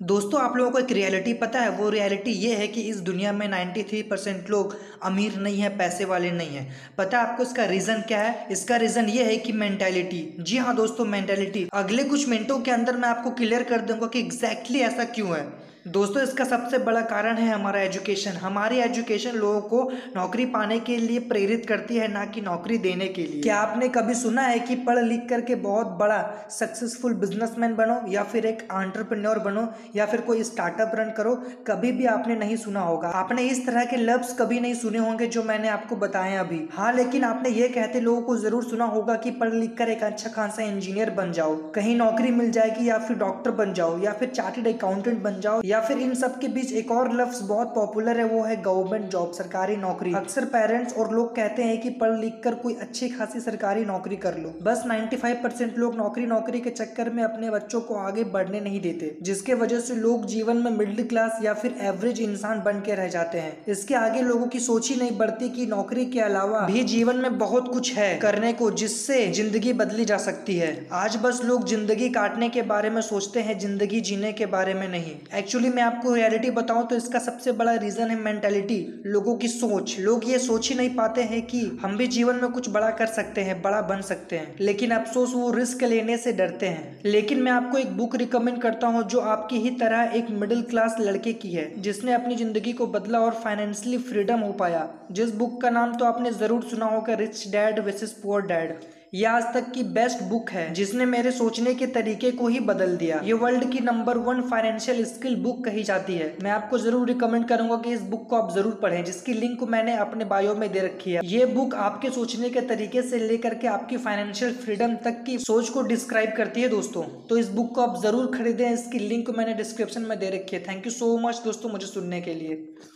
दोस्तों, आप लोगों को एक रियलिटी पता है? वो रियलिटी ये है कि इस दुनिया में 93 परसेंट लोग अमीर नहीं है, पैसे वाले नहीं है। पता है आपको इसका रीज़न क्या है? इसका रीज़न ये है कि मैंटेलिटी जी हाँ दोस्तों मेंटेलिटी अगले कुछ मिनटों के अंदर मैं आपको क्लियर कर दूँगा कि एग्जैक्टली exactly ऐसा क्यों है। दोस्तों, इसका सबसे बड़ा कारण है हमारा एजुकेशन हमारी एजुकेशन लोगों को नौकरी पाने के लिए प्रेरित करती है, ना कि नौकरी देने के लिए. क्या आपने कभी सुना है कि पढ़ लिख करके बहुत बड़ा सक्सेसफुल बिजनेसमैन बनो, या फिर एक आंट्रप्रन्योर बनो, या फिर कोई स्टार्टअप रन करो? कभी भी आपने नहीं सुना होगा. आपने इस तरह के लफ्ज कभी नहीं सुने होंगे जो मैंने आपको बताए अभी. हाँ लेकिन आपने ये कहते लोगों को ज़रूर सुना होगा कि पढ़ लिख कर एक अच्छा खासा इंजीनियर बन जाओ. कहीं नौकरी मिल जाएगी या फिर डॉक्टर बन जाओ, या फिर चार्टेड अकाउंटेंट बन जाओ, या फिर इन सब के बीच एक और लफ्ज बहुत पॉपुलर है, वो है गवर्नमेंट जॉब सरकारी नौकरी। अक्सर पेरेंट्स और लोग कहते हैं कि पढ़ लिख कर कोई अच्छी खासी सरकारी नौकरी कर लो। बस 95 परसेंट लोग नौकरी नौकरी के चक्कर में अपने बच्चों को आगे बढ़ने नहीं देते, जिसके वजह से लोग जीवन में मिडिल क्लास या फिर एवरेज इंसान बन के रह जाते हैं। इसके आगे लोगों की सोच ही नहीं बढ़ती की नौकरी के अलावा भी जीवन में बहुत कुछ है करने को, जिससे ज़िंदगी बदली जा सकती है। आज बस लोग ज़िंदगी काटने के बारे में सोचते हैं, ज़िंदगी जीने के बारे में नहीं। एक्चुअली मैं आपको रियलिटी बताऊँ तो इसका सबसे बड़ा रीजन है मेंटेलिटी लोगों की सोच। लोग ये सोच ही नहीं पाते हैं कि हम भी जीवन में कुछ बड़ा कर सकते हैं, बड़ा बन सकते हैं। लेकिन अफसोस, वो रिस्क लेने से डरते हैं। लेकिन मैं आपको एक बुक रिकमेंड करता हूँ जो आपकी ही तरह एक मिडिल क्लास लड़के की है, जिसने अपनी ज़िंदगी को बदला और फाइनेंशियली फ्रीडम हो पाया। जिस बुक का नाम तो आपने ज़रूर सुना होगा rich dad versus poor dad ये आज तक की बेस्ट बुक है, जिसने मेरे सोचने के तरीके को ही बदल दिया। ये वर्ल्ड की number one financial skill book कही जाती है। मैं आपको ज़रूर रिकमेंड करूँगा कि इस बुक को आप ज़रूर पढ़ें, जिसकी लिंक मैंने अपने बायो में दे रखी है। ये बुक आपके सोचने के तरीके से लेकर के आपकी फाइनेंशियल फ्रीडम तक की सोच को डिस्क्राइब करती है दोस्तों। तो इस बुक को आप ज़रूर खरीदें, इसकी लिंक मैंने डिस्क्रिप्शन में दे रखी है। थैंक यू सो मच दोस्तों मुझे सुनने के लिए।